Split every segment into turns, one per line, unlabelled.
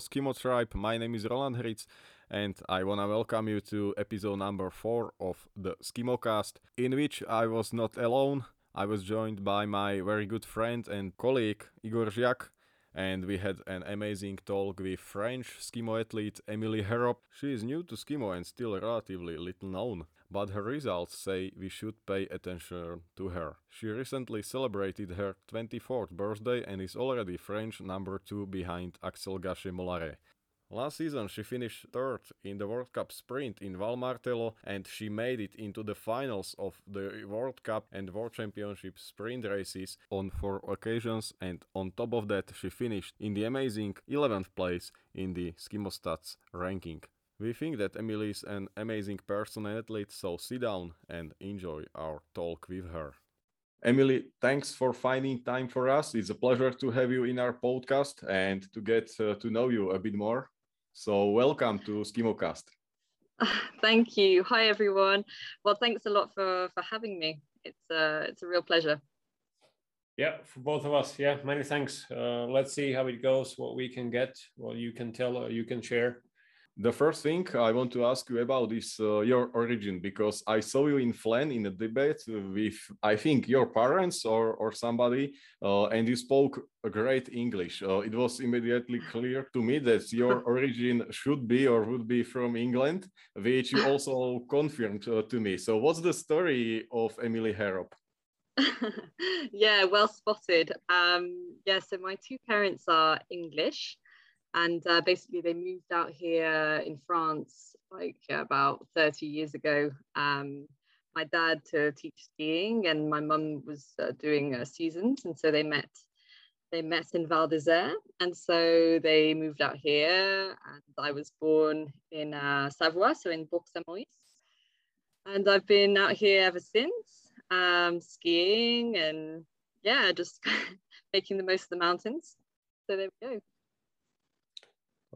Skimo Tribe. My name is Roland Hritz, and I want to welcome you to episode number 4 of the Skimocast, in which I was not alone. I was joined by my very good friend and colleague Igor Žiak, and we had an amazing talk with French skimo athlete Emily Harrop. She is new to skimo and still relatively little known but her results say we should pay attention to her. She recently celebrated her 24th birthday and is already French number 2 behind Axelle Gachet-Mollaret. Last season she finished third in the World Cup sprint in Val Martello and she made it into the finals of the World Cup and World Championship sprint races on four occasions and on top of that she finished in the amazing 11th place in the Skimostats ranking. We think that Emily is an amazing person and athlete, so sit down and enjoy our talk with her. Emily, thanks for finding time for us. It's a pleasure to have you in our podcast and to get uh, to know you a bit more. So, welcome to Skimocast.
Thank you. Hi, everyone. Well, thanks a lot for, for having me. It's, uh, it's a real pleasure.
Yeah, for both of us. Yeah, many thanks. Uh, let's see how it goes, what we can get, what you can tell, or you can share.
The first thing I want to ask you about is uh, your origin because I saw you in Flaine in a debate with I think your parents or or somebody, uh, and you spoke great English. Uh, it was immediately clear to me that your origin should be or would be from England, which you also confirmed uh, to me. So, what's the story of Emily Harrop?
yeah, well spotted. Um, yeah, so my two parents are English and uh, basically they moved out here in France like about 30 years ago. Um, my dad to teach skiing, and my mum was uh, doing uh, seasons, and so they met. They met in Val d'Isere, and so they moved out here. And I was born in uh, Savoie, so in Bourg-Saint-Maurice, and I've been out here ever since, um, skiing and yeah, just making the most of the mountains. So there we go.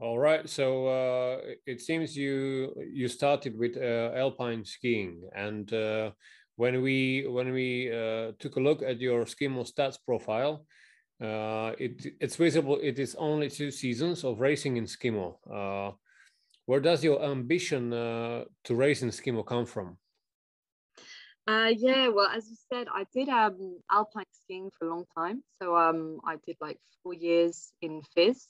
All right. So uh, it seems you you started with uh, alpine skiing, and uh, when we when we uh, took a look at your Skimo stats profile, uh, it it's visible it is only two seasons of racing in Skimo. Uh, where does your ambition to race in Skimo come from?
yeah, well, as you said, I did um, alpine skiing for a long time. So um, I did like four years in FIS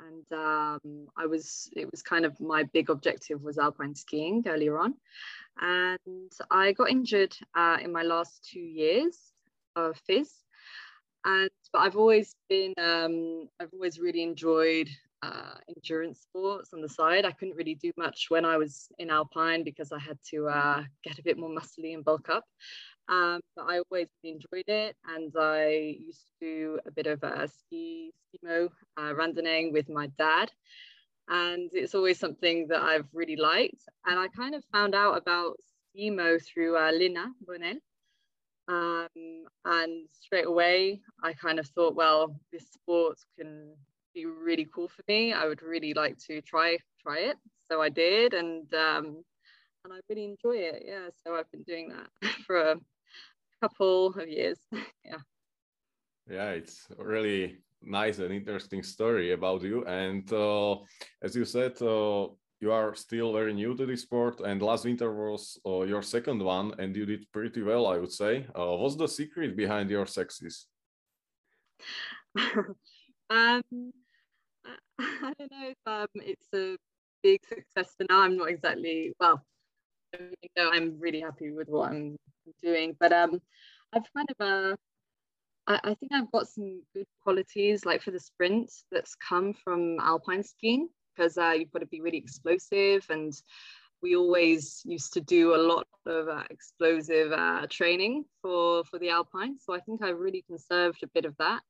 and um, I was it was kind of my big objective was alpine skiing earlier on, and I got injured uh, in my last two years of FIS, and but I've always been um, I've always really enjoyed uh, endurance sports on the side. I couldn't really do much when I was in alpine because I had to uh, get a bit more muscly and bulk up. Um, but I always enjoyed it, and I used to do a bit of a ski skimo uh, with my dad, and it's always something that I've really liked. And I kind of found out about skimo through uh, Lena Bonnel, um, and straight away I kind of thought, well, this sport can be really cool for me. I would really like to try try it, so I did, and um, and I really enjoy it. Yeah, so I've been doing that for a couple of years. yeah.
Yeah, it's really nice and interesting story about you. And uh, as you said, uh, you are still very new to this sport, and last winter was uh, your second one, and you did pretty well, I would say. Uh, what's the secret behind your success?
um, I don't know if um, it's a big success for now. I'm not exactly well. I'm really happy with what I'm doing. But um, I've kind of uh, I, I think I've got some good qualities like for the sprint that's come from alpine skiing because uh, you've got to be really explosive and we always used to do a lot of uh, explosive uh, training for for the alpine so i think i really conserved a bit of that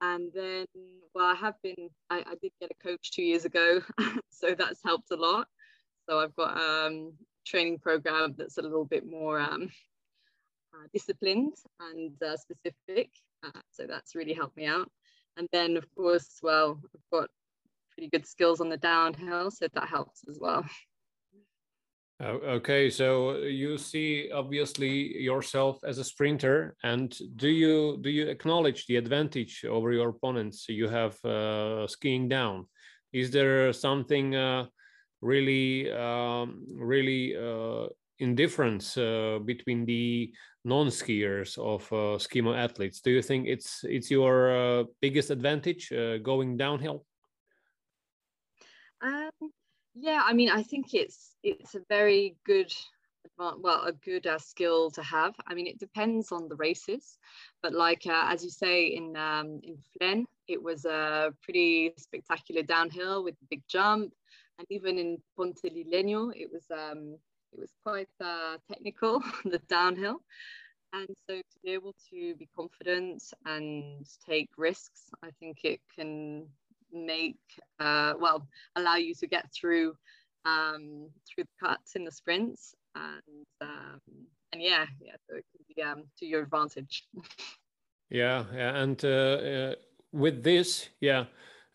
and then well i have been i, I did get a coach two years ago so that's helped a lot so i've got um training program that's a little bit more um, uh, disciplined and uh, specific. Uh, so that's really helped me out. And then, of course, well, I've got pretty good skills on the downhill, so that helps as well.
Okay, so you see obviously yourself as a sprinter, and do you do you acknowledge the advantage over your opponents you have uh, skiing down? Is there something uh, really um, really uh, indifference uh, between the non-skiers of uh, skimo athletes? Do you think it's it's your uh, biggest advantage going downhill?
Um yeah, I mean, I think it's it's a very good well a good uh, skill to have. I mean it depends on the races but like uh, as you say in um, in Flaine it was a pretty spectacular downhill with a big jump. And even in Ponte di Legno it was um, it was quite uh, technical the downhill. And so to be able to be confident and take risks i think it can make uh, well allow you to get through um, through the cuts in the sprints and um, and yeah yeah so it can be um, to your advantage
yeah, yeah and uh, uh, with this yeah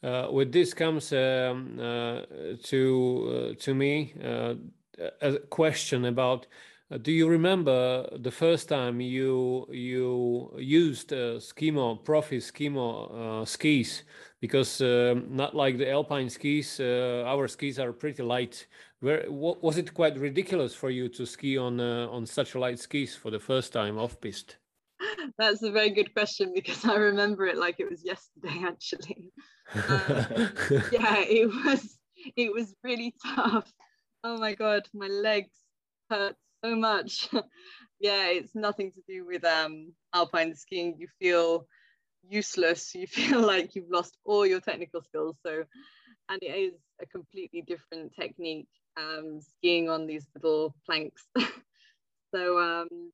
uh, with this comes um, uh, to uh, to me uh, a question about do you remember the first time you you used uh, Profi uh, skis? Because um, not like the alpine skis, uh, our skis are pretty light. Where was it quite ridiculous for you to ski on uh, on such light skis for the first time off piste?
That's a very good question because I remember it like it was yesterday. Actually, um, yeah, it was it was really tough. Oh my god, my legs hurt so much. yeah, it's nothing to do with um, alpine skiing. You feel useless. You feel like you've lost all your technical skills. So, and it is a completely different technique um, skiing on these little planks. so, um,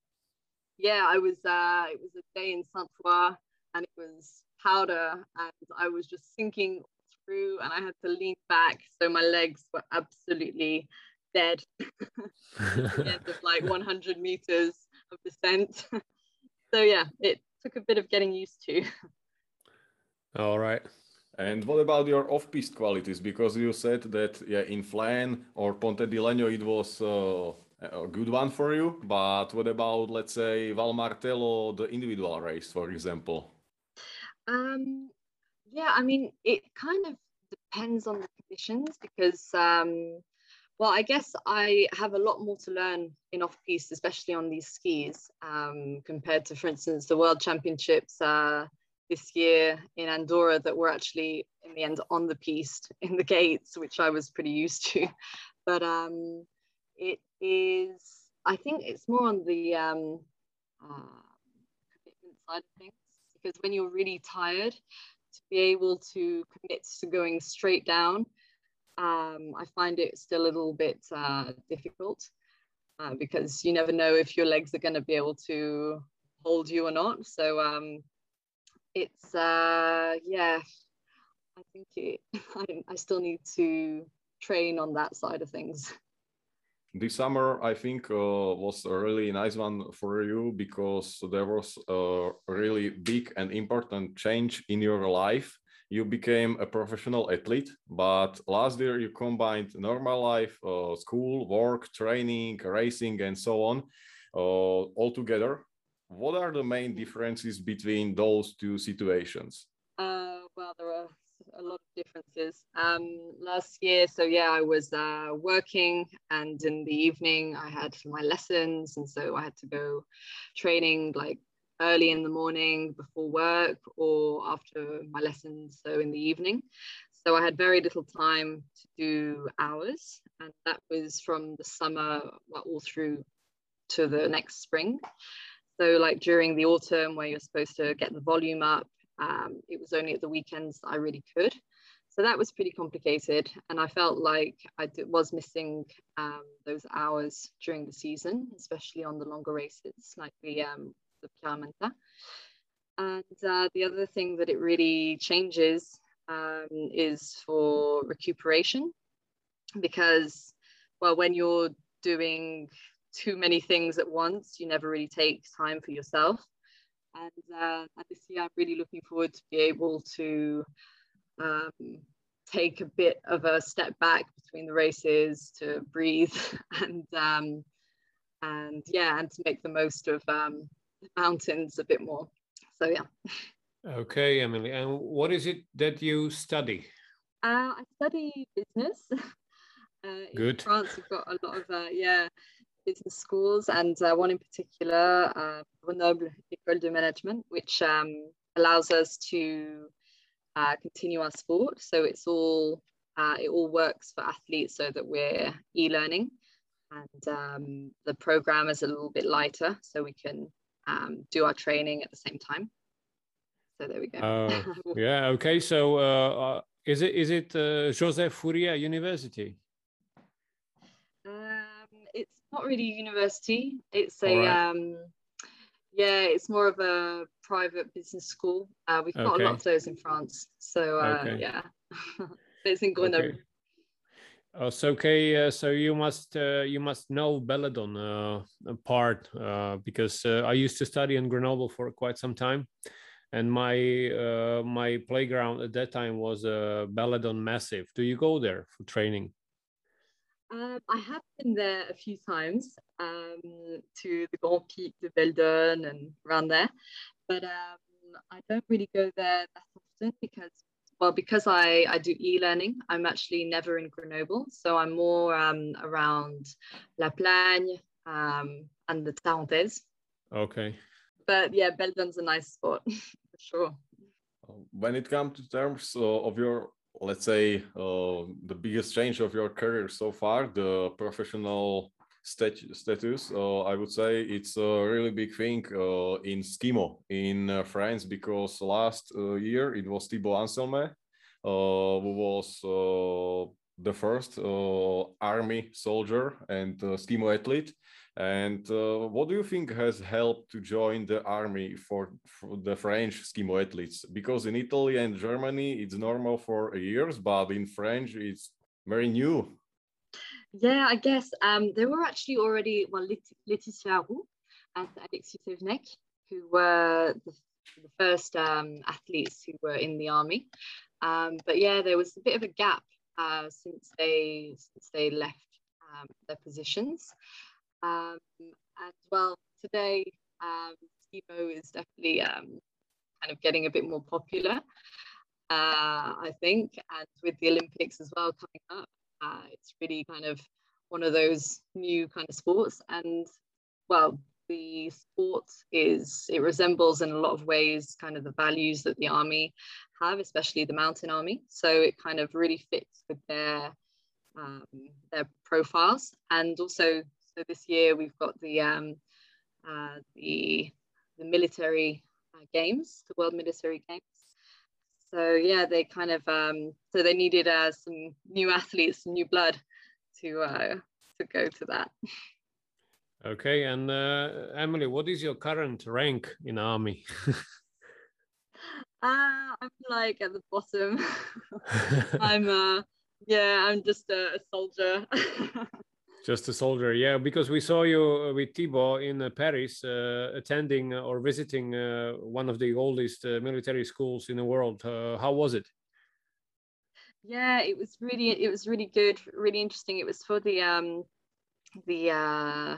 yeah, I was. Uh, it was a day in Sainte-Foy, and it was powder, and I was just sinking through, and I had to lean back, so my legs were absolutely dead end of like 100 meters of descent. so yeah, it took a bit of getting used to.
All right.
And what about your off-piste qualities? Because you said that yeah, in Flaine or Ponte di Legno it was uh, a good one for you. But what about let's say Val Martello, the individual race, for example?
Um, yeah, I mean it kind of depends on the conditions because um, well, I guess I have a lot more to learn in off piste, especially on these skis, um, compared to, for instance, the World Championships uh, this year in Andorra that were actually in the end on the piste in the gates, which I was pretty used to. But um, it is, I think it's more on the um, uh, commitment side of things because when you're really tired, to be able to commit to going straight down um, I find it still a little bit uh, difficult uh, because you never know if your legs are going to be able to hold you or not. So um, it's, uh, yeah, I think it, I, I still need to train on that side of things.
This summer, I think, uh, was a really nice one for you because there was a really big and important change in your life you became a professional athlete, but last year you combined normal life, uh, school, work, training, racing, and so on, uh, all together. What are the main differences between those two situations?
Uh, well, there are a lot of differences. Um, last year, so yeah, I was uh, working, and in the evening I had my lessons, and so I had to go training like early in the morning before work or after my lessons, so in the evening. So I had very little time to do hours, and that was from the summer all through to the next spring. So, like during the autumn, where you're supposed to get the volume up, um, it was only at the weekends I really could. So that was pretty complicated, and I felt like I was missing um, those hours during the season, especially on the longer races, like the um, the Pierra Menta. And uh, the other thing that it really changes um, is for recuperation, because, well, when you're doing too many things at once, you never really take time for yourself. And uh, this year, I'm really looking forward to be able to um, take a bit of a step back between the races to breathe and um, and yeah, and to make the most of um, mountains a bit more. So yeah.
Okay, Emily. And what is it that you study?
Uh, I study business. Uh,
Good.
In France, we've got a lot of uh, yeah business schools, and uh, one in particular, uh, Grenoble École de Management, which um, allows us to uh, continue our sport. So it's all uh, it all works for athletes, so that we're e-learning, and um, the program is a little bit lighter, so we can um, do our training at the same time. So there we go.
Oh, yeah. Okay. So uh, is it is it uh, Joseph Fourier University?
Um, it's not really a university. It's a
Alright.
um, yeah, it's more of a private business school. Uh, we've got
Okay.
a lot of those in France. So uh,
Okay.
yeah, it's in Grenoble.
Okay. Oh, so okay. Uh, so you must uh, you must know Belledonne uh, part uh, because uh, I used to study in Grenoble for quite some time, and my uh, my playground at that time was uh, Belledonne Massive. Do you go there for training?
Um, I have been there a few times um, to the Grand Pic de Belledonne and around there, but um, I don't really go there that often because, well, because I, I do e-learning, I'm actually never in Grenoble. So I'm more um, around La Plagne um, and the Tarentaise.
Okay.
But yeah, Belledonne's a nice spot for sure.
When it comes to terms uh, of your, let's say, uh, the biggest change of your career so far, the professional stat- status, uh, I would say it's a really big thing uh, in skimo in uh, France because last year it was Thibault Anselmet who was the first army soldier and skimo athlete. And uh, what do you think has helped to join the army for, for the French skimo athletes? Because in Italy and Germany, it's normal for years, but in French, it's very new.
Yeah, I guess um, there were actually already well, Let- Laetitia Roux and Alexis Sévennec, who were the, the first um, athletes who were in the army. Um, but yeah, there was a bit of a gap uh, since they since they left um, their positions. Um, and well, today um, skimo is definitely um, kind of getting a bit more popular, uh, I think, and with the Olympics as well coming up uh, it's really kind of one of those new kind of sports. And well the sport is it resembles in a lot of ways kind of the values that the army have especially the mountain army. So it kind of really fits with their um, their profiles. And also so this year we've got the um, uh, the the military uh, games the world military games so yeah they kind of um so they needed uh, some new athletes some new blood to uh to go to that
Okay. And uh, Emily, what is your current rank in army?
uh i'm like at the bottom i'm uh yeah i'm just a, a soldier
Just a soldier, yeah. Because we saw you uh, with Thibault in uh, Paris, uh, attending uh, or visiting uh, one of the oldest uh, military schools in the world. How was it?
yeah it was really it was really good really interesting it was for the um the uh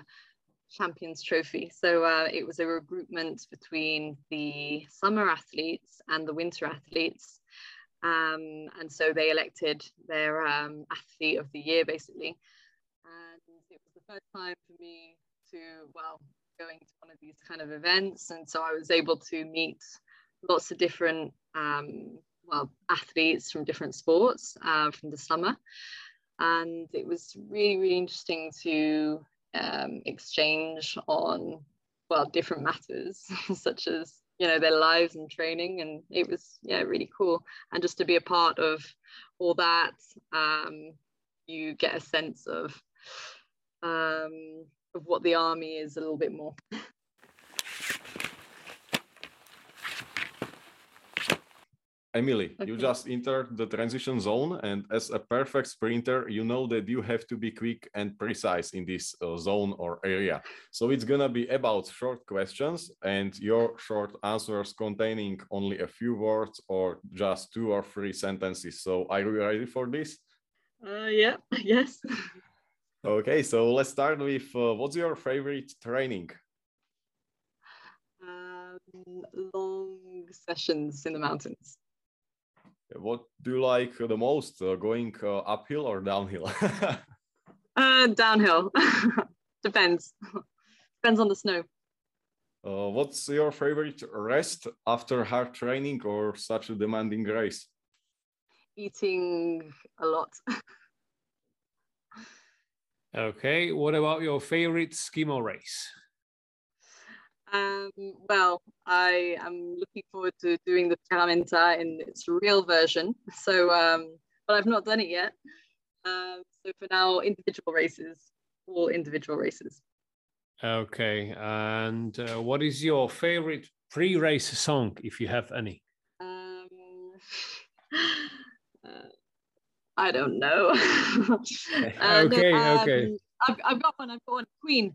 champions trophy so it was a regroupment between the summer athletes and the winter athletes um and so they elected their um athlete of the year basically and it was the first time for me to well going to one of these kind of events. And so i was able to meet lots of different um well athletes from different sports uh, from the summer. And it was really really interesting to um, exchange on well different matters such as you know their lives and training. And it was yeah really cool. And just to be a part of all that um, you get a sense of um, of what the army is a little bit more
Emily, you just entered the transition zone, and as a perfect sprinter, you know that you have to be quick and precise in this uh, zone or area. So it's gonna be about short questions and your short answers containing only a few words or just two or three sentences. So are you ready for this?
Uh, yeah, yes.
Okay, so let's start with uh, what's your favorite training?
Um, long sessions in the mountains.
What do you like the most, uh, going uh, uphill or downhill?
Uh, downhill. Depends. Depends on the snow.
Uh, what's your favorite rest after hard training or such a demanding race?
Eating a lot.
Okay. What about your favorite skimo race?
Um, well, I am looking forward to doing the Pierra Menta in its real version. So, um, but I've not done it yet. Um, so for now, individual races, all individual races.
Okay. And uh, what is your favorite pre-race song, if you have any?
Um, I don't know. Uh, no,
Okay, okay.
um, I've, I've got one. I've got one. Queen.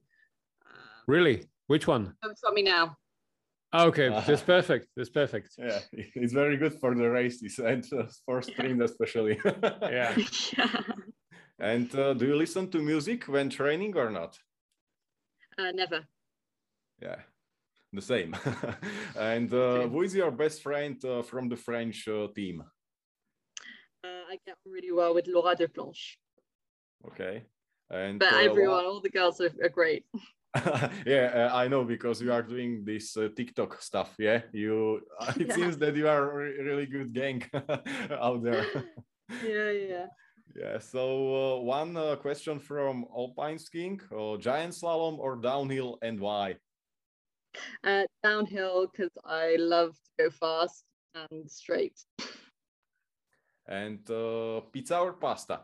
Um,
Really? Which one?
oh, it's got me now.
Okay,
Uh-huh.
that's perfect. That's perfect.
Yeah, it's very good for the races and uh, for sprint especially.
Yeah.
yeah.
And uh, do you listen to music when training or not?
Uh, never.
Yeah, the same. and uh, who is your best friend uh, from the French uh, team?
Uh, I get on really well with Laura de Planche.
Okay. And
But
uh,
everyone, all the girls are, are great.
yeah, uh, I know because you are doing this uh, TikTok stuff. Yeah, you. It
Yeah.
seems that you are a re- really good gang out there.
yeah, yeah.
yeah. So uh, one uh, question from alpine skiing: uh, giant slalom or downhill, and why?
Uh, downhill because I love to go fast and straight.
And uh, pizza or pasta?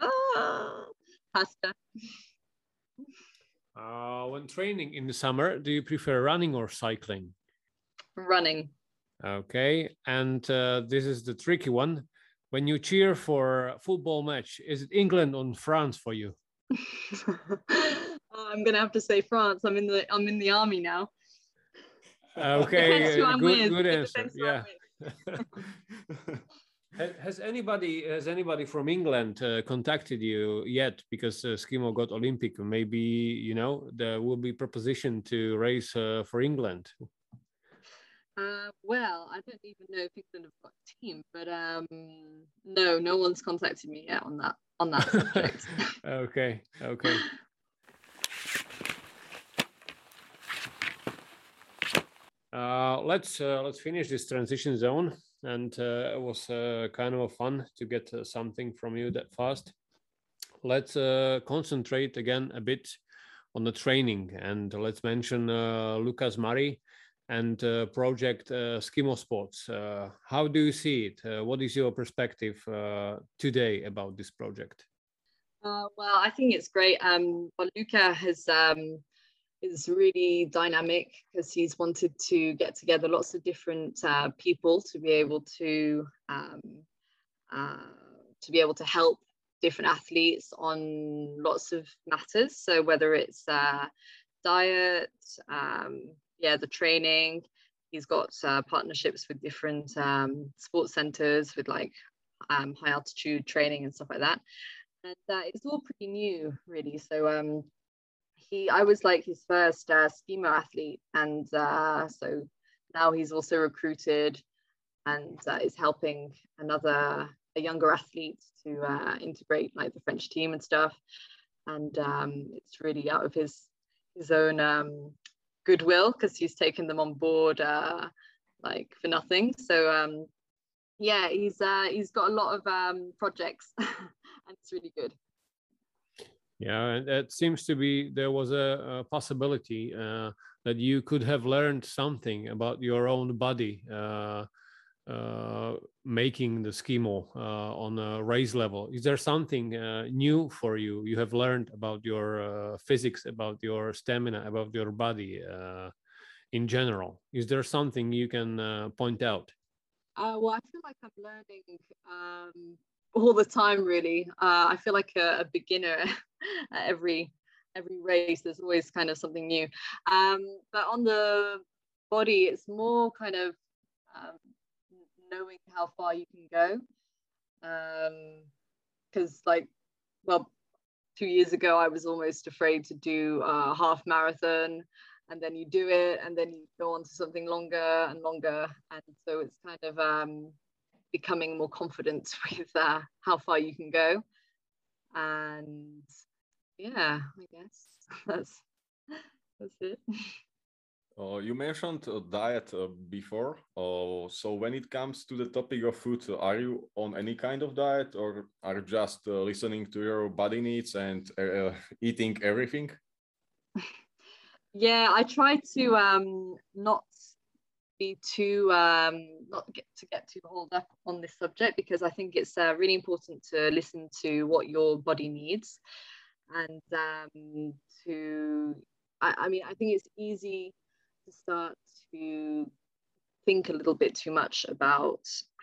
Ah, pasta.
Uh, when training in the summer, do you prefer running or cycling?
Running.
Okay, and uh, this is the tricky one. When you cheer for a football match, is it England or France for you?
Oh, I'm gonna have to say France. I'm in the I'm in the army now.
Okay,
Depends who I'm
good, good answer.
depends who I'm
Yeah. Has anybody has anybody from England uh, contacted you yet? Because uh, Skimo got Olympic, maybe you know there will be proposition to race uh, for England.
Uh, well, I don't even know if England have got a team, but um, no, no one's contacted me yet on that on that subject.
okay, okay. Uh, let's uh, let's finish this transition zone, and uh, it was uh, kind of fun to get uh, something from you that fast. Let's uh, concentrate again a bit on the training, and let's mention Lucas Murray and project Skimo Sports. How do you see it? What is your perspective today about this project?
Well, I think it's great. Um, well, Luca has um, is really dynamic because he's wanted to get together lots of different uh, people to be able to um, uh, to be able to help different athletes on lots of matters. So whether it's uh, diet, um, yeah, the training. He's got uh, partnerships with different um, sports centers with like um, high altitude training and stuff like that and uh, it's all pretty new really so um he i was like his first uh, skimo athlete and uh so now he's also recruited and uh, is helping another a younger athlete to uh, integrate like the french team and stuff. And um it's really out of his his own um goodwill because he's taken them on board uh like for nothing. So um yeah he's uh he's got a lot of um projects and it's really good
Yeah, and it seems to be there was a, a possibility uh, that you could have learned something about your own body uh, uh, making the skimo uh, on a race level. Is there something uh, new for you? You have learned about your uh, physics, about your stamina, about your body in general. Is there something you can point out?
Well, I feel like I'm learning um, all the time. Really, uh, I feel like a, a beginner at every every race. There's always kind of something new. Um, but on the body, it's more kind of um, knowing how far you can go. Because, um, like, well, two years ago, I was almost afraid to do a half marathon and then you do it and then you go on to something longer and longer and so it's kind of um, becoming more confident with uh, how far you can go and yeah i guess that's that's it
uh, you mentioned uh, diet uh, before. Uh, so when it comes to the topic of food, are you on any kind of diet or are you just uh, listening to your body needs and uh, eating everything?
yeah i try to um not be too um not get to get too hold up on this subject because i think it's uh, really important to listen to what your body needs and um to I, I mean i think it's easy to start to think a little bit too much about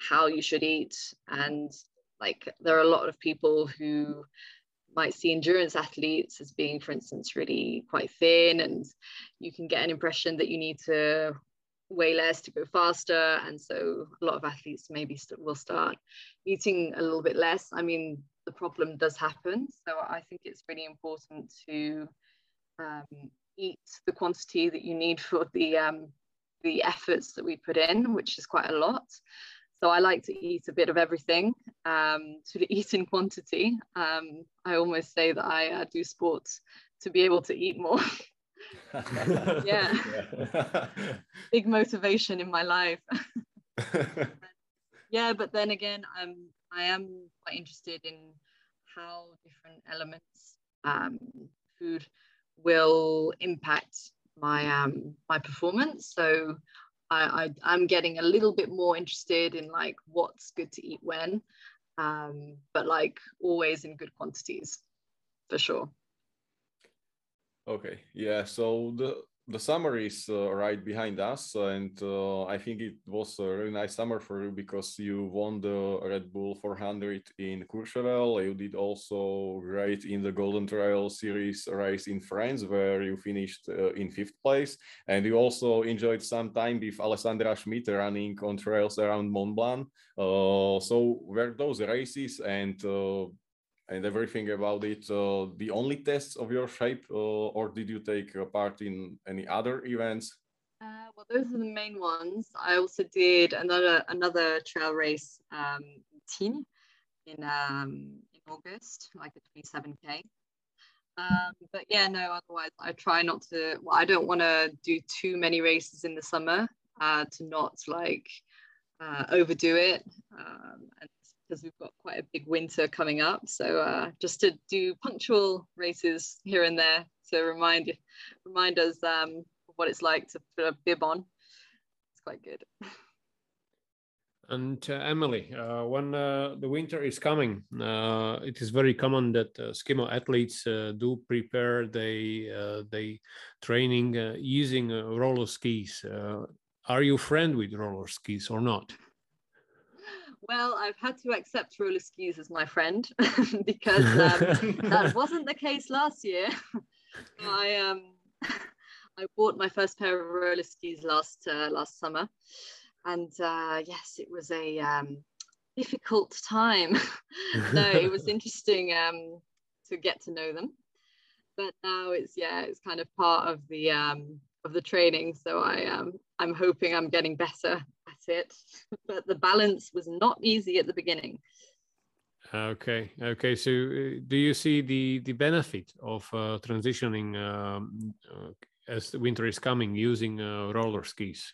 how you should eat. And like there are a lot of people who might see endurance athletes as being, for instance, really quite thin, and you can get an impression that you need to weigh less to go faster. And so a lot of athletes maybe st- will start eating a little bit less. I mean, the problem does happen. So I think it's really important to um, eat the quantity that you need for the um, the efforts that we put in, which is quite a lot. So I like to eat a bit of everything, um, to eat in quantity. Um, I almost say that I uh, do sports to be able to eat more. yeah. Big motivation in my life. yeah, but then again, I'm I am quite interested in how different elements, um, food, will impact my um, my performance. So I, I am getting a little bit more interested in like what's good to eat when, um, but like always in good quantities, for sure.
Okay, yeah. So the the summer is uh, right behind us, and uh, I think it was a really nice summer for you because you won the Red Bull 400 in Courchevel. You did also great in the Golden Trail Series race in France, where you finished uh, in fifth place, and you also enjoyed some time with Alessandra Schmidt running on trails around Mont Blanc. Uh, so were those races and uh, and everything about it. Uh, the only tests of your shape uh, or did you take part in any other events?
Uh, well those are the main ones. I also did another another trail race um, in in, um, in august like a 27k um, but yeah no otherwise i try not to well i don't want to do too many races in the summer uh, to not like uh, overdo it um, and because we've got quite a big winter coming up. So uh, just to do punctual races here and there to remind remind us um, what it's like to put a bib on. It's quite good.
And uh, Emily, uh, when uh, the winter is coming, uh, it is very common that uh, skimo athletes uh, do prepare they they training using roller skis. are you friend with roller skis or not?
Well, I've had to accept roller skis as my friend because um, that wasn't the case last year. I um, I bought my first pair of roller skis last uh, last summer, and uh, yes, it was a um, difficult time. no, it was interesting um, to get to know them, but now it's yeah, it's kind of part of the um, of the training. So I um, I'm hoping I'm getting better it, but the balance was not easy at the beginning.
Okay, okay. So, uh, do you see the the benefit of uh, transitioning um, uh, as the winter is coming using uh, roller skis?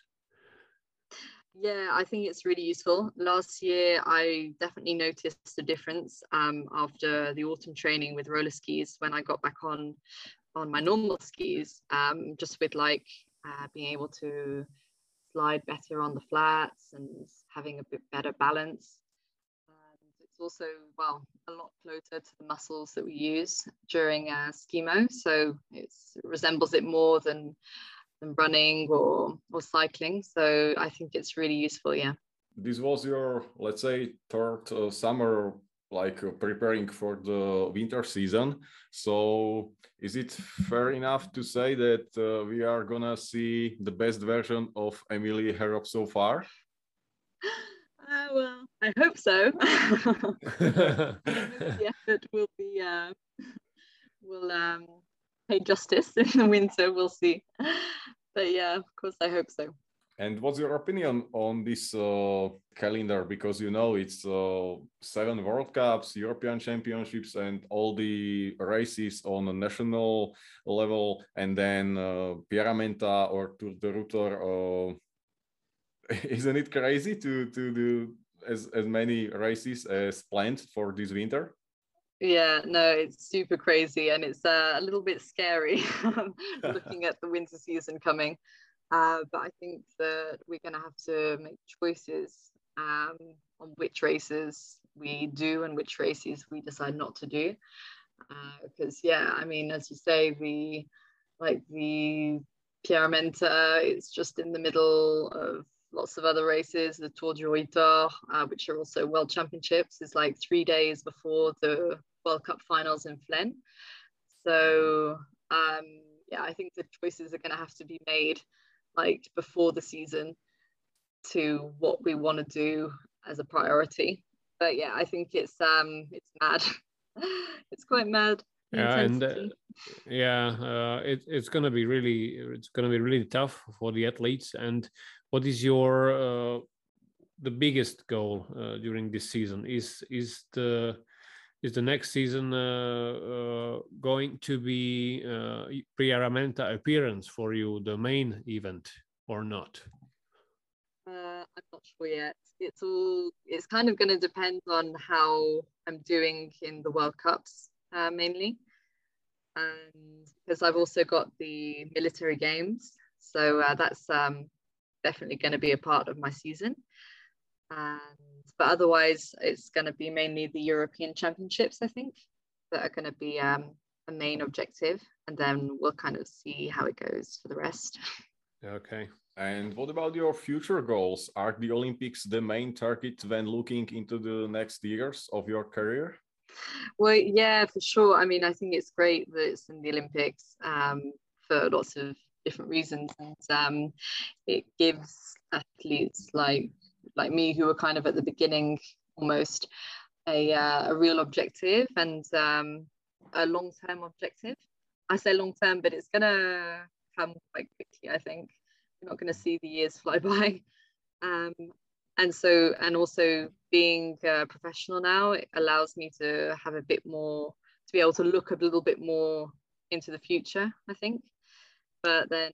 Yeah, I think it's really useful. Last year, I definitely noticed a difference um, after the autumn training with roller skis when I got back on on my normal skis, um, just with like uh, being able to slide better on the flats and having a bit better balance. And it's also, well, a lot closer to the muscles that we use during uh, skimo. So it resembles it more than, than running or, or cycling. So I think it's really useful, yeah.
this was your, let's say, third uh, summer, like uh, preparing for the winter season. So, is it fair enough to say that uh, we are gonna see the best version of Emily Harrop so far?
Uh, well, I hope so. the effort will be uh, will um, pay justice in the winter. We'll see. But yeah, of course, I hope so.
And what's your opinion on this uh, calendar? Because you know it's uh, seven World Cups, European Championships, and all the races on a national level, and then uh, Pierramenta or Tour de Rutor. Uh, isn't it crazy to to do as as many races as planned for this winter?
Yeah, no, it's super crazy, and it's uh, a little bit scary looking at the winter season coming. Uh, but I think that we're going to have to make choices um, on which races we do and which races we decide not to do. Because, uh, yeah, I mean, as you say, the like the Pierramenta, it's just in the middle of lots of other races. The Tour du Rutor, uh, which are also World Championships, is like three days before the World Cup finals in Flaine. So, um, yeah, I think the choices are going to have to be made like before the season to what we want to do as a priority. But yeah, I think it's um it's mad. it's quite mad.
Yeah, and uh, yeah, uh, it, it's gonna be really it's gonna be really tough for the athletes. And what is your uh, the biggest goal uh, during this season? Is is the is the next season uh, uh, going to be uh, Pierramenta appearance for you, the main event, or not?
Uh, I'm not sure yet. It's all. It's kind of going to depend on how I'm doing in the World Cups uh, mainly, and because I've also got the military games, so uh, that's um, definitely going to be a part of my season. And but otherwise, it's going to be mainly the European Championships, I think, that are going to be um, a main objective. And then we'll kind of see how it goes for the rest.
Okay.
And what about your future goals? Are the Olympics the main target when looking into the next years of your career?
Well, yeah, for sure. I mean, I think it's great that it's in the Olympics um, for lots of different reasons, and um, it gives athletes like like me who are kind of at the beginning almost a, uh, a real objective and um, a long-term objective. I say long-term but it's to come quite quickly i think. You're not to see the years fly by. Um, and so and also being a professional now it allows me to have a bit more to be able to look a little bit more into the future i think. But then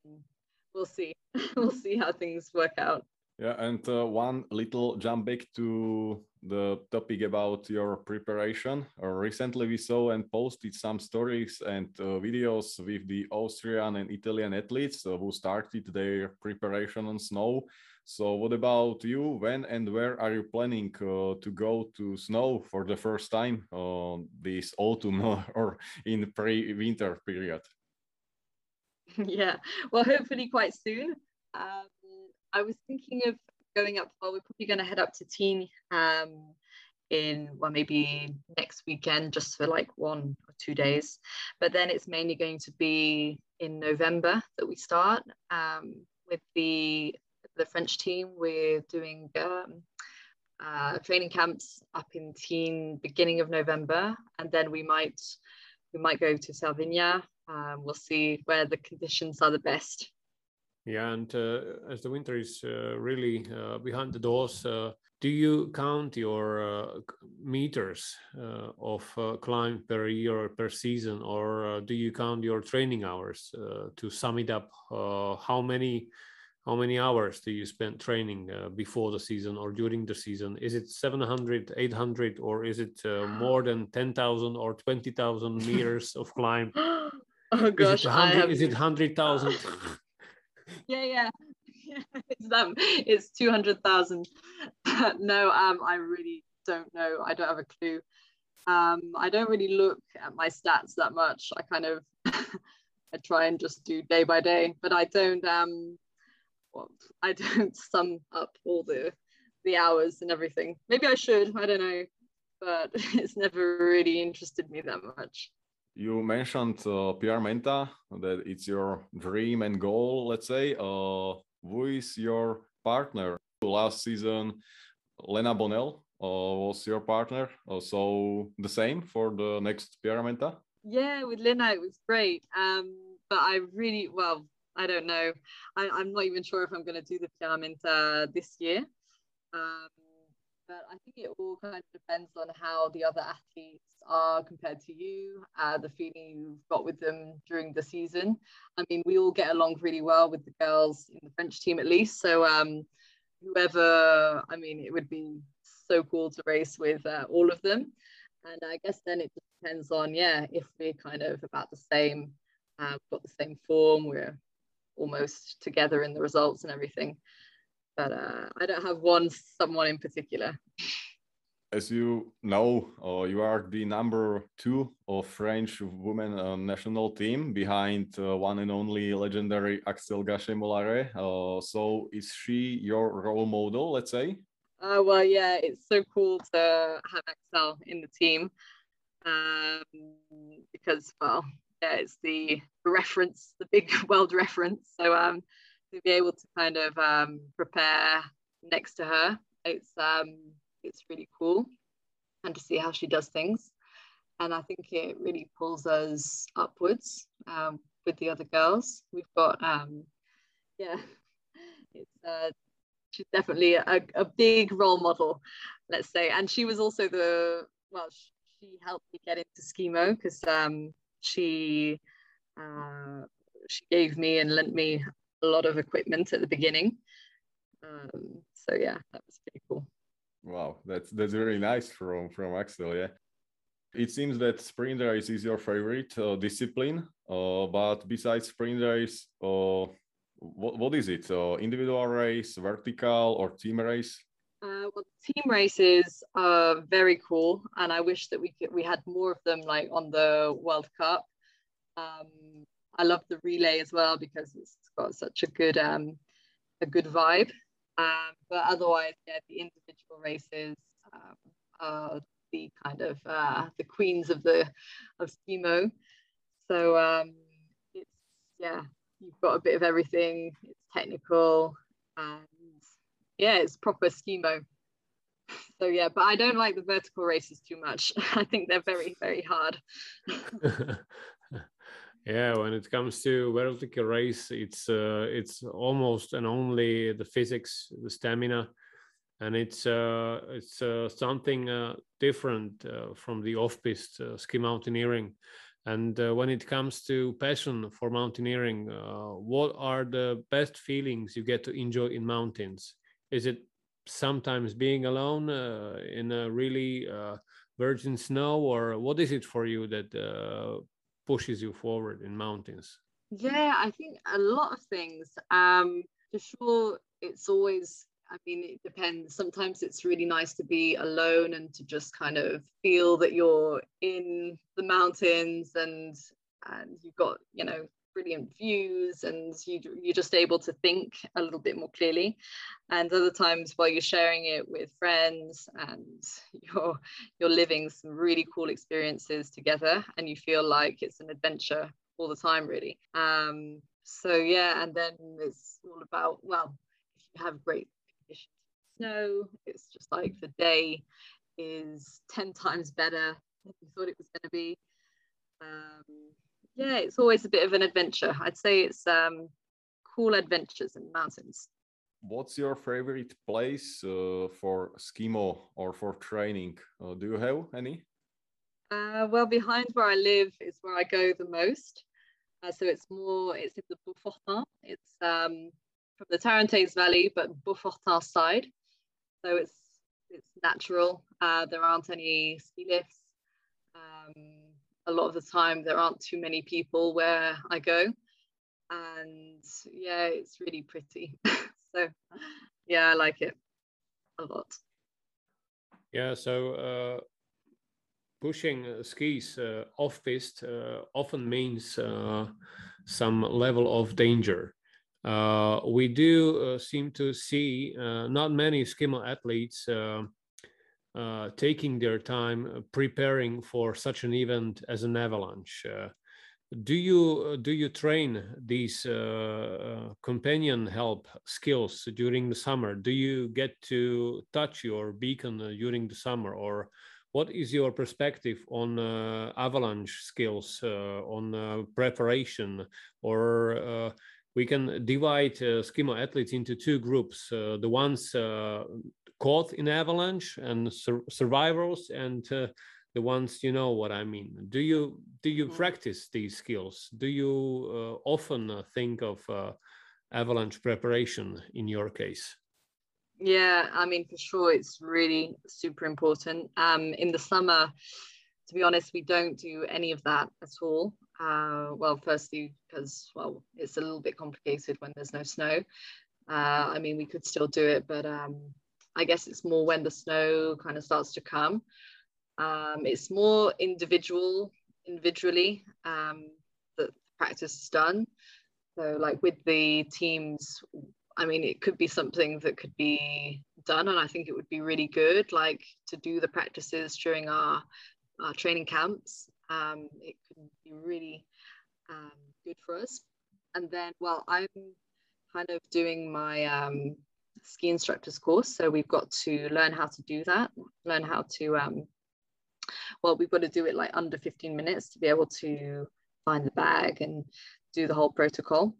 we'll see. We'll see how things work out
yeah, and uh, one little jump back to the topic about your preparation. Uh, recently, we saw and posted some stories and uh, videos with the Austrian and Italian athletes uh, who started their preparation on snow. So, what about you? When and where are you planning uh, to go to snow for the first time this autumn or in pre-winter period?
Yeah, well, hopefully quite soon. Um, I was thinking of going up. Well, we're probably going to head up to Tignes um, in well maybe next weekend, just for like one or two days. But then it's mainly going to be in November that we start um, with the the French team. We're doing um, uh, training camps up in Tignes beginning of November, and then we might we might go to Salvinia. Um, we'll see where the conditions are the best
yeah, and uh, as the winter is uh, really uh, behind the doors, uh, do you count your uh, meters uh, of climb per year or per season, or do you count your training hours to sum it up? how many how many hours do you spend training before the season or during the season? Is it 700, 800, or is it more than 10,000 or 20,000 meters of climb?
oh gosh,
is it 100,000?
yeah, yeah. it's um it's 200,000. no, um I really don't know. I don't have a clue. Um I don't really look at my stats that much. I kind of I try and just do day by day, but I don't um well, I don't sum up all the the hours and everything. Maybe I should. I don't know, but it's never really interested me that much.
You mentioned uh, Pierra Menta that it's your dream and goal. Let's say, uh, who is your partner? Last season, Lena Bonnel uh, was your partner. Uh, so the same for the next Pierra Menta.
Yeah, with Lena it was great. Um, but I really well, I don't know. I, I'm not even sure if I'm going to do the Pierra Menta this year. Um, but I think it all kind of depends on how the other athletes are compared to you, uh, the feeling you've got with them during the season. I mean, we all get along really well with the girls in the French team, at least. So, um, whoever, I mean, it would be so cool to race with uh, all of them. And I guess then it depends on, yeah, if we're kind of about the same, uh, got the same form, we're almost together in the results and everything but uh, I don't have one someone in particular.
As you know, uh, you are the number two of French women uh, national team behind uh, one and only legendary Axelle Gachet-Mollaret. Uh, so is she your role model, let's say?
Uh, well, yeah, it's so cool to have Axelle in the team um, because, well, yeah, it's the reference, the big world reference. So um, to be able to kind of um, prepare next to her. It's um, it's really cool, and to see how she does things. And I think it really pulls us upwards um, with the other girls. We've got, um, yeah, it's uh, she's definitely a, a big role model, let's say. And she was also the well, she helped me get into skimo because um, she uh, she gave me and lent me a lot of equipment at the beginning. Um, so yeah, that was pretty cool.
Wow, that's that's very nice from from Axelle. Yeah, it seems that sprint race is your favorite uh, discipline. Uh, but besides sprint race, uh, what what is it? Uh, individual race, vertical, or team race?
Uh, well, team races are very cool, and I wish that we could we had more of them like on the World Cup. Um, I love the relay as well because it's got such a good um, a good vibe. Um, but otherwise, yeah, the individual races um, are the kind of uh, the queens of the of skimo. So um, it's yeah, you've got a bit of everything. It's technical and yeah, it's proper skimo. So yeah, but I don't like the vertical races too much. I think they're very very hard.
Yeah, when it comes to vertical race, it's uh, it's almost and only the physics, the stamina, and it's uh, it's uh, something uh, different uh, from the off-piste uh, ski mountaineering. And when it comes to passion for mountaineering, what are the best feelings you get to enjoy in mountains? Is it sometimes being alone in a really virgin snow, or what is it for you that pushes you forward in mountains?
Yeah, I think a lot of things. Um, for sure, it's always I mean, it depends. Sometimes it's really nice to be alone and to just kind of feel that you're in the mountains and and you've got you know brilliant views and you, you're just able to think a little bit more clearly. And other times while you're sharing it with friends and you're you're living some really cool experiences together and you feel like it's an adventure all the time really. Um so yeah and then it's all about well if you have great conditions snow it's just like the day is 10 times better than you thought it was going to be. Um, yeah, it's always a bit of an adventure. I'd say it's um, cool adventures in mountains.
What's your favorite place uh, for skimo or for training? Uh, do you have any?
Uh, well, behind where I live is where I go the most. Uh, so it's more, it's in the Beaufortin. It's um, from the Tarentaise Valley, but Beaufortin side. So it's it's natural. Uh, there aren't any ski lifts. Um, a lot of the time there aren't too many people where I go. And yeah, it's really pretty. so yeah, I like it a lot.
Yeah, so uh, pushing uh, skis uh, off piste uh, often means uh, some level of danger. uh, we do seem to see not many skimo athletes uh, uh, taking their time preparing for such an event as an avalanche. do you do you train these companion help skills during the summer? Do you get to touch your beacon during the summer, or what is your perspective on uh, avalanche skills uh, on uh, preparation or we can divide uh, skimo athletes into two groups uh, the ones uh, caught in avalanche and sur survivors and uh, the ones you know what i mean. Do you do you mm. practice these skills? Do you uh, often uh, think of avalanche preparation in your case?
Yeah i mean for sure it's really super important. Um, in the summer to be honest we don't do any of that at all. Uh, well, firstly, because, well, it's a little bit complicated when there's no snow. Uh, I mean, we could still do it, but um, I guess it's more when the snow kind of starts to come. Um, it's more individual, individually um, that practice is done. So, like with the teams, I mean, it could be something that could be done, and I think it would be really good, like to do the practices during our, our training camps um, it could be really um, good for us. And then, well, I'm kind of doing my um, ski instructor's course. So we've got to learn how to do that, learn how to, um, well, we've got to do it like under 15 minutes to be able to find the bag and do the whole protocol.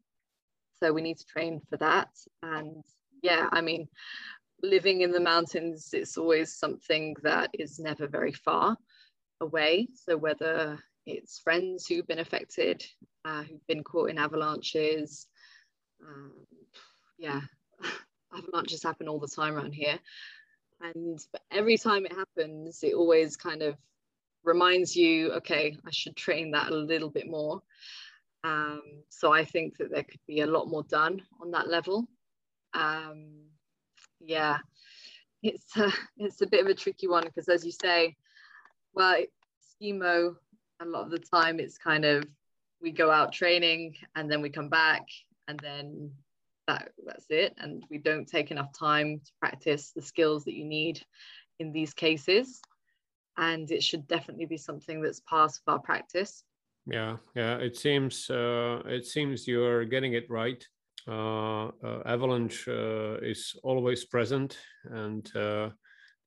So we need to train for that. And yeah, I mean, living in the mountains, it's always something that is never very far away. So whether it's friends who've been affected, uh, who've been caught in avalanches, um, yeah, avalanches happen all the time around here. And every time it happens, it always kind of reminds you, okay, I should train that a little bit more. Um, so I think that there could be a lot more done on that level. Um, yeah, it's a, it's a bit of a tricky one because, as you say, well, skimo, a lot of the time it's kind of we go out training and then we come back and then that that's it. And we don't take enough time to practice the skills that you need in these cases. And it should definitely be something that's part of our practice.
Yeah yeah it seems uh, it seems you're getting it right. Uh, uh, avalanche uh, is always present. And uh,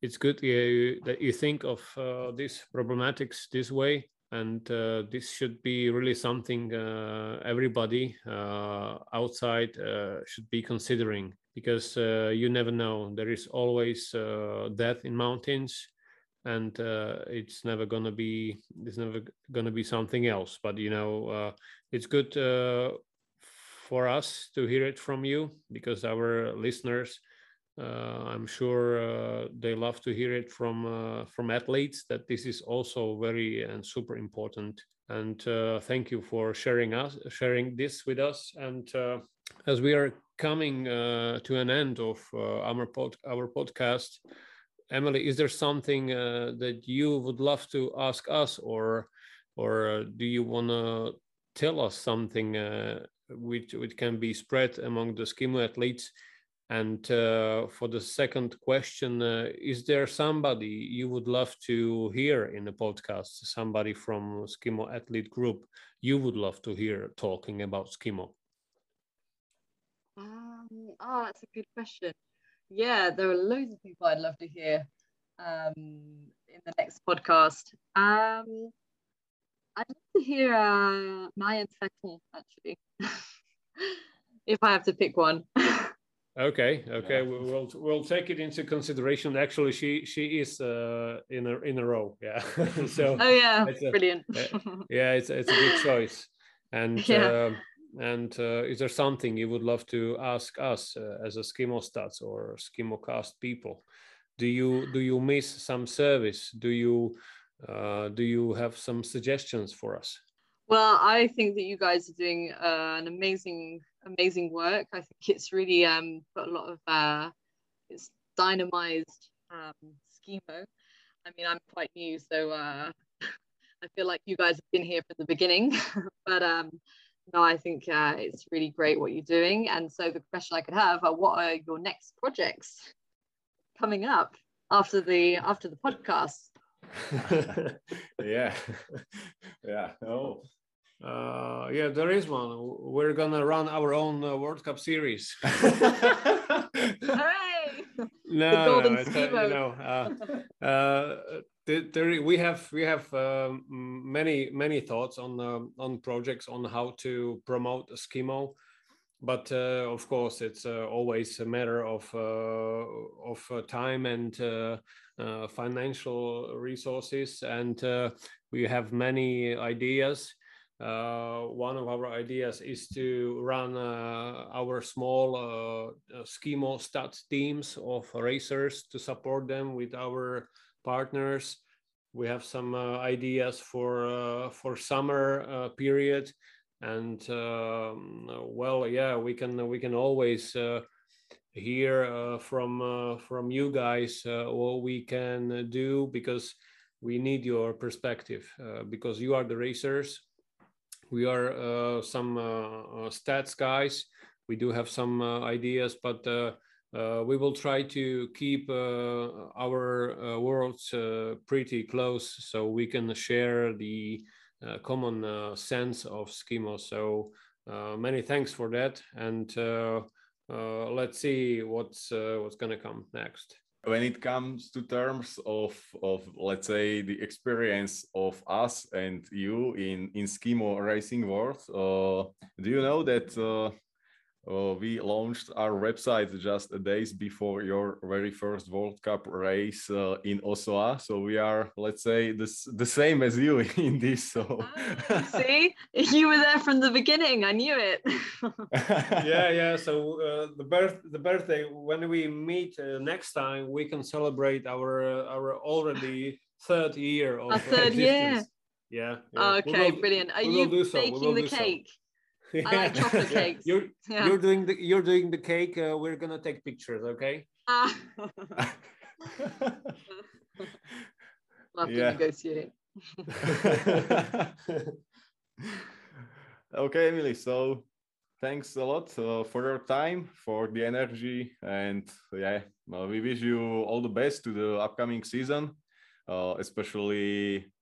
it's good that you think of uh, these problematics this way and uh, this should be really something uh, everybody uh, outside uh, should be considering because uh, you never know. There is always death in mountains and it's never gonna be it's never gonna be something else. But you know it's good for us to hear it from you because our listeners uh, I'm sure uh, they love to hear it from uh, from athletes that this is also very and super important. And uh, thank you for sharing us sharing this with us. And uh, as we are coming uh, to an end of our pod, our podcast, Emily, is there something that you would love to ask us, or or do you want to tell us something which which can be spread among the skimo athletes? And uh, for the second question, uh, is there somebody you would love to hear in the podcast? Somebody from Skimo Athlete Group you would love to hear talking about Skimo?
Um, oh, that's a good question. Yeah, there are loads of people I'd love to hear um, in the next podcast. Um, I'd love to hear uh, Mayan actually, if I have to pick one.
Okay, okay, yeah. we'll we'll take it into consideration. Actually, she she is uh, in a in a row. Yeah.
so. Oh yeah, a, brilliant.
yeah, it's it's a good choice. And yeah. uh, and uh, is there something you would love to ask us uh, as a Skimostats or Skimocast people? Do you do you miss some service? Do you uh, do you have some suggestions for us?
Well, I think that you guys are doing uh, an amazing amazing work. I think it's really um, put a lot of uh, it's dynamized um, skimo. I mean, I'm quite new, so uh, I feel like you guys have been here from the beginning. but um, no, I think uh, it's really great what you're doing. And so the question I could have are what are your next projects coming up after the after the podcast?
yeah, yeah. Oh, uh, yeah. There is one. We're gonna run our own uh, World Cup series.
Hooray!
no, no, it's, uh, you know, uh, uh, there, there, we have we have um, many many thoughts on um, on projects on how to promote Skimo, but uh, of course it's uh, always a matter of uh, of uh, time and uh, financial resources, and we have many ideas. Uh, one of our ideas is to run uh, our small uh, Skimo stats teams of racers to support them with our partners. We have some uh, ideas for uh, for summer uh, period, and um, well, yeah, we can we can always hear from from you guys what we can do because we need your perspective because you are the racers we are uh, some uh, stats guys. We do have some uh, ideas, but uh, we will try to keep uh, our uh, worlds uh, pretty close so we can share the uh, common uh, sense of skimo. So many thanks for that, and let's see what's what's gonna come next.
When it comes to terms of of let's say the experience of us and you in in Skimo racing world, do you know that uh, we launched our website just days before your very first World Cup race uh, in Aussois. So we are, let's say, this, the same as you in this. So
oh, see, you were there from the beginning. I knew it.
yeah, yeah. So uh, the birth, the birthday. When we meet uh, next time, we can celebrate our uh, our already third year of
our third
existence.
year.
Yeah. yeah.
Okay, will, brilliant. Are you so. baking the cake? So. I like chocolate cakes.
you're yeah. you're doing the you're doing the cake. Uh, we're gonna take pictures, okay? Ah.
Love to negotiate.
okay, Emily. So thanks a lot uh, for your time, for the energy, and yeah, uh, we wish you all the best to the upcoming season, uh, especially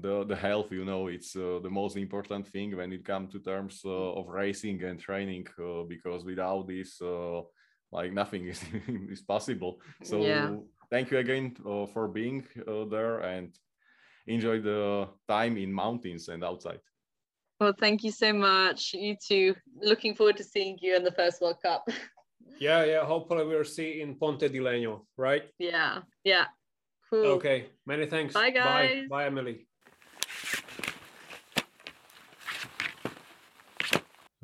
the the health you know it's uh, the most important thing when it comes to terms uh, of racing and training uh, because without this uh, like nothing is, is possible. So yeah. thank you again uh, for being uh, there and enjoy the time in mountains and outside.
Well thank you so much. You too. Looking forward to seeing you in the first world cup.
Yeah yeah hopefully we'll see in ponte di legno right?
Yeah yeah.
Cool. Okay many thanks.
Bye guys.
Bye, bye emily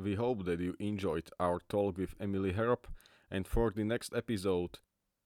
We hope that you enjoyed our talk with Emily Harrop, and for the next episode,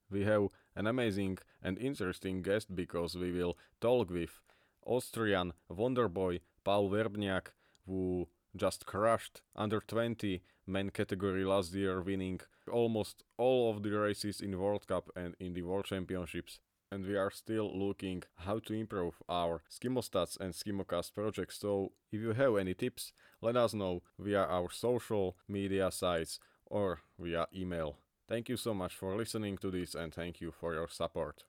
we have an amazing and interesting guest because we will talk with Austrian Wonderboy Paul Verbnjak, who just crushed under 20 men category last year, winning almost all of the races in World Cup and in the World Championships and we are still looking how to improve our Skimostats and Skimocast projects. So if you have any tips, let us know via our social media sites or via email. Thank you so much for listening to this and thank you for your support.